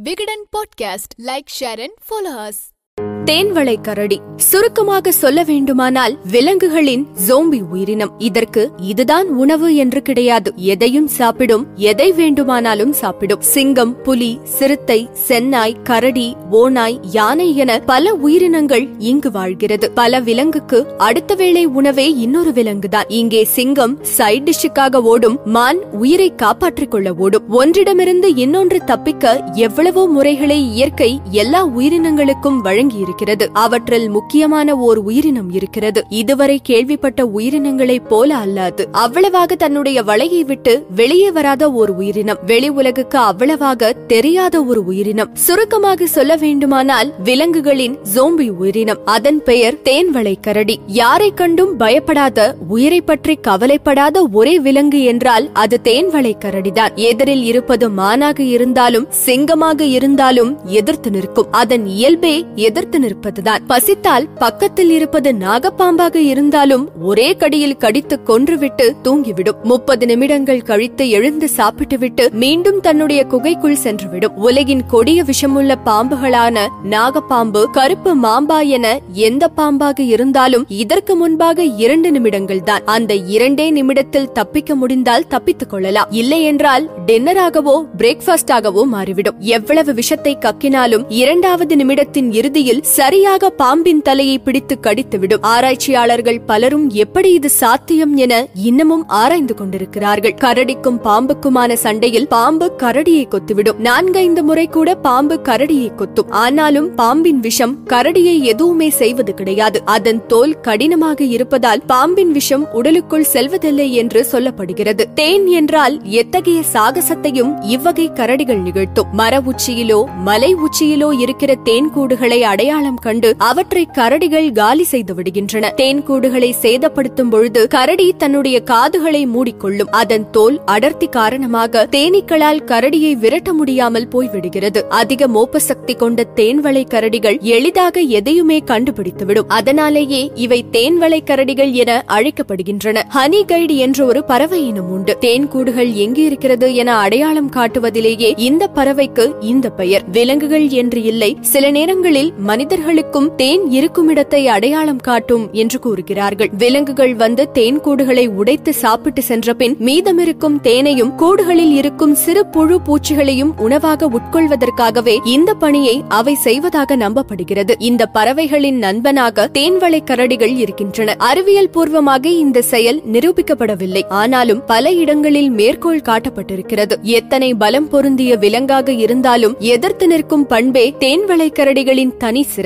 Big Wigan Podcast. Like, share, and follow us. தேன்வளை கரடி. சுருக்கமாக சொல்ல வேண்டுமானால் விலங்குகளின் ஜோம்பி உயிரினம். இதற்கு இதுதான் உணவு என்று கிடையாது. எதையும் சாப்பிடும் எதை வேண்டுமானாலும் சாப்பிடும். சிங்கம் புலி சிறுத்தை சென்னாய் கரடி ஓநாய் யானை என பல உயிரினங்கள் இங்கு வாழ்கிறது. பல விலங்குக்கு அடுத்த வேளை உணவே இன்னொரு விலங்குதான். இங்கே சிங்கம் சைட் டிஷ்ஷுக்காக ஓடும் மான் உயிரை காப்பாற்றிக் கொள்ள ஓடும். ஒன்றிடமிருந்து இன்னொன்று தப்பிக்க எவ்வளவோ முறைகளை இயற்கை எல்லா உயிரினங்களுக்கும் வழங்கியிருக்கிறது. அவற்றில் முக்கியமான ஓர் உயிரினம் இருக்கிறது. இதுவரை கேள்விப்பட்ட உயிரினங்களைப் போல அல்லாது. அவ்வளவாக தன்னுடைய வலையை விட்டு வெளியே வராத ஒரு உயிரினம். வெளி உலகுக்கு அவ்வளவாக தெரியாத ஒரு உயிரினம். சுருக்கமாக சொல்ல வேண்டுமானால் விலங்குகளின் ஜோம்பி உயிரினம். அதன் பெயர் தேன்வளை கரடி. யாரை கண்டும் பயப்படாத உயிரை பற்றி கவலைப்படாத ஒரே விலங்கு என்றால் அது தேன்வளை கரடிதான். எதிரில் இருப்பது மானாக இருந்தாலும் சிங்கமாக இருந்தாலும் எதிர்த்து நிற்கும். அதன் இயல்பே எதிர்த்து நிற்பதுதான். பசித்தால் பக்கத்தில் இருப்பது நாகப்பாம்பாக இருந்தாலும் ஒரே கடியில் கடித்து கொன்றுவிட்டு தூங்கிவிடும். முப்பது நிமிடங்கள் கழித்து எழுந்து சாப்பிட்டுவிட்டு மீண்டும் தன்னுடைய குகைக்குள் சென்றுவிடும். உலகின் கொடிய விஷமுள்ள பாம்புகளான நாகப்பாம்பு கருப்பு மாம்பா என எந்த பாம்பாக இருந்தாலும் இதற்கு முன்பாக இரண்டு நிமிடங்கள் தான் அந்த இரண்டே நிமிடத்தில் தப்பிக்க முடிந்தால் தப்பித்துக் கொள்ளலாம். இல்லை என்றால் டின்னராகவோ பிரேக்ஃபாஸ்டாகவோ மாறிவிடும். எவ்வளவு விஷத்தை கக்கினாலும் இரண்டாவது நிமிடத்தின் இறுதியில் சரியாக பாம்பின் தலையை பிடித்து கடித்துவிடும். ஆராய்ச்சியாளர்கள் பலரும் எப்படி இது சாத்தியம் என இன்னமும் ஆராய்ந்து கொண்டிருக்கிறார்கள். கரடிக்கும் பாம்புக்குமான சண்டையில் பாம்பு கரடியை கொத்துவிடும். நான்கைந்து முறை கூட பாம்பு கரடியை கொத்தும். ஆனாலும் பாம்பின் விஷம் கரடியை எதுவுமே செய்வது கிடையாது. அதன் தோல் கடினமாக இருப்பதால் பாம்பின் விஷம் உடலுக்குள் செல்வதில்லை என்று சொல்லப்படுகிறது. தேன் என்றால் எத்தகைய சாகசத்தையும் இவ்வகை கரடிகள் நிகழ்த்தும். மர உச்சியிலோ மலை உச்சியிலோ இருக்கிற தேன் கூடுகளை அடையாளம் கண்டு அவற்றை கரடிகள் காலி செய்து விடுகின்றன. தேன் கூடுகளை சேதப்படுத்தும் பொழுது கரடி தன்னுடைய காதுகளை மூடிக்கொள்ளும். அதன் தோல் அடர்த்தி காரணமாக தேனீக்களால் கரடியை விரட்ட முடியாமல் போய்விடுகிறது. அதிக மோப்ப சக்தி கொண்ட தேன்வளை கரடிகள் எளிதாக எதையுமே கண்டுபிடித்துவிடும். அதனாலேயே இவை தேன்வளை கரடிகள் என அழைக்கப்படுகின்றன. ஹனி கைடு என்ற ஒரு பறவை இனம் உண்டு. தேன் கூடுகள் எங்கு இருக்கிறது என அடையாளம் காட்டுவதிலேயே இந்த பறவைக்கு இந்த பெயர். விலங்குகள் என்று இல்லை. சில நேரங்களில் மனித மனிதர்களுக்கும் தேன் இருக்குமிடத்தை அடையாளம் காட்டும் என்று கூறுகிறார்கள். விலங்குகள் வந்து தேன் கூடுகளை உடைத்து சாப்பிட்டு சென்ற பின் மீதமிருக்கும் தேனையும் கூடுகளில் இருக்கும் சிறு புழு பூச்சிகளையும் உணவாக உட்கொள்வதற்காகவே இந்த பணியை அவை செய்வதாக நம்பப்படுகிறது. இந்த பறவைகளின் நண்பனாக தேன்வளை கரடிகள் இருக்கின்றன. அறிவியல் பூர்வமாக இந்த செயல் நிரூபிக்கப்படவில்லை. ஆனாலும் பல இடங்களில் மேற்கோள் காட்டப்பட்டிருக்கிறது. எத்தனை பலம் பொருந்திய விலங்காக இருந்தாலும் எதிர்த்து நிற்கும் பண்பே தேன்வளை கரடிகளின் தனி சிறப்பு.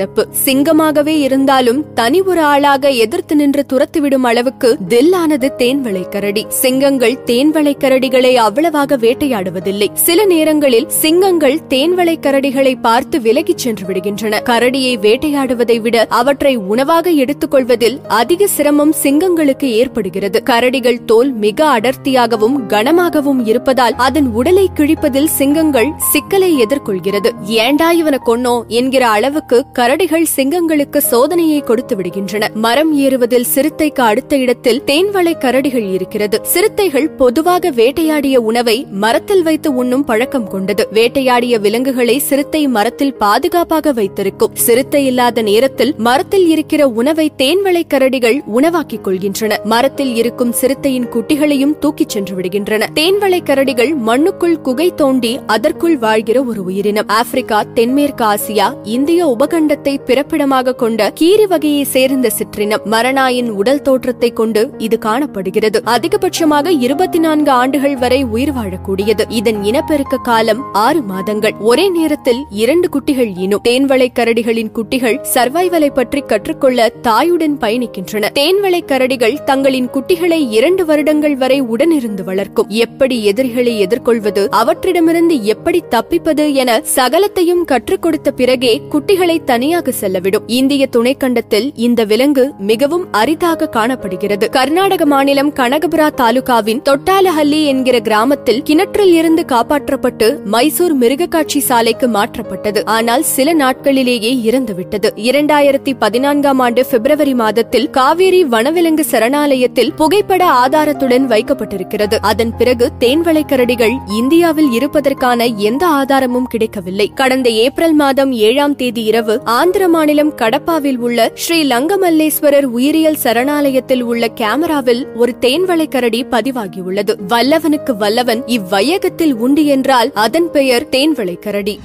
சிங்கமாகவே இருந்தாலும் தனி ஒரு ஆளாக எதிர்த்து நின்று துரத்திவிடும் அளவுக்கு தில்லானது தேன்வளை கரடி சிங்கங்கள் தேன்வளை கரடிகளை அவ்வளவாக வேட்டையாடுவதில்லை. சில நேரங்களில் சிங்கங்கள் தேன்வளை கரடிகளை பார்த்து விலகிச் சென்று விடுகின்றன. கரடியை வேட்டையாடுவதை விட அவற்றை உணவாக எடுத்துக் கொள்வதில் அதிக சிரமம் சிங்கங்களுக்கு ஏற்படுகிறது. கரடிகள் தோல் மிக அடர்த்தியாகவும் கனமாகவும் இருப்பதால் அதன் உடலை கிழிப்பதில் சிங்கங்கள் சிக்கலை எதிர்கொள்கிறது. ஏண்டா இவனை கொன்னோ என்கிற அளவுக்கு கரடிகள் சிங்கங்களுக்கு சோதனையை கொடுத்து விடுகின்றன. மரம் ஏறுவதில் சிறுத்தைக்கு அடுத்த இடத்தில் தேன்வளை கரடிகள் இருக்கிறது. சிறுத்தைகள் பொதுவாக வேட்டையாடிய உணவை மரத்தில் வைத்து உண்ணும் பழக்கம் கொண்டது. வேட்டையாடிய விலங்குகளை சிறுத்தை மரத்தில் பாதுகாப்பாக வைத்திருக்கும். சிறுத்தை இல்லாத நேரத்தில் மரத்தில் இருக்கிற உணவை தேன்வளை கரடிகள் உணவாக்கிக் கொள்கின்றன. மரத்தில் இருக்கும் சிறுத்தையின் குட்டிகளையும் தூக்கிச் சென்று விடுகின்றன. தேன்வளை கரடிகள் மண்ணுக்குள் குகை தோண்டி அதற்குள் வாழ்கிற ஒரு உயிரினம். ஆப்பிரிக்கா தென்மேற்கு ஆசியா இந்திய உபகண்ட உபகண்டத்தை பிறப்பிடமாக கொண்ட கீரி வகையை சேர்ந்த சிற்றினம் மரணாயின் உடல் தோற்றத்தை கொண்டு இது காணப்படுகிறது. அதிகபட்சமாக இருபத்தி நான்கு ஆண்டுகள் வரை உயிர் வாழக்கூடியது. இதன் இனப்பெருக்க காலம் ஆறு மாதங்கள். ஒரே நேரத்தில் இரண்டு குட்டிகள் ஈனும் தேன்வளை கரடிகளின் குட்டிகள் சர்வைவலை பற்றி கற்றுக்கொள்ள தாயுடன் பயணிக்கின்றன. தேன்வளை கரடிகள் தங்களின் குட்டிகளை இரண்டு வருடங்கள் வரை உடனிருந்து வளர்க்கும். எப்படி எதிரிகளை எதிர்கொள்வது அவற்றிடமிருந்து எப்படி தப்பிப்பது என சகலத்தையும் கற்றுக் கொடுத்த பிறகே குட்டிகளை தன் தனியாக செல்லவிடும். இந்திய துணைக்கண்டத்தில் இந்த விலங்கு மிகவும் அரிதாக காணப்படுகிறது. கர்நாடக மாநிலம் கனகபுரா தாலுகாவின் தொட்டாலஹல்லி என்கிற கிராமத்தில் கிணற்றில் இருந்து காப்பாற்றப்பட்டு மைசூர் மிருகக்காட்சி சாலைக்கு மாற்றப்பட்டது. ஆனால் சில நாட்களிலேயே இறந்துவிட்டது. இரண்டாயிரத்தி பதினான்காம் ஆண்டு பிப்ரவரி மாதத்தில் காவேரி வனவிலங்கு சரணாலயத்தில் புகைப்பட ஆதாரத்துடன் வைக்கப்பட்டிருக்கிறது. அதன் பிறகு தேன்வளை கரடிகள் இந்தியாவில் இருப்பதற்கான எந்த ஆதாரமும் கிடைக்கவில்லை. கடந்த ஏப்ரல் மாதம் ஏழாம் தேதி இரவு ஆந்திர மாநிலம் கடப்பாவில் உள்ள ஸ்ரீ லங்கமல்லேஸ்வரர் உயிரியல் சரணாலயத்தில் உள்ள கேமராவில் ஒரு தேன்வளை கரடி பதிவாகியுள்ளது. வல்லவனுக்கு வல்லவன் இவ்வையகத்தில் உண்டு என்றால் அதன் பெயர் தேன்வளை கரடி.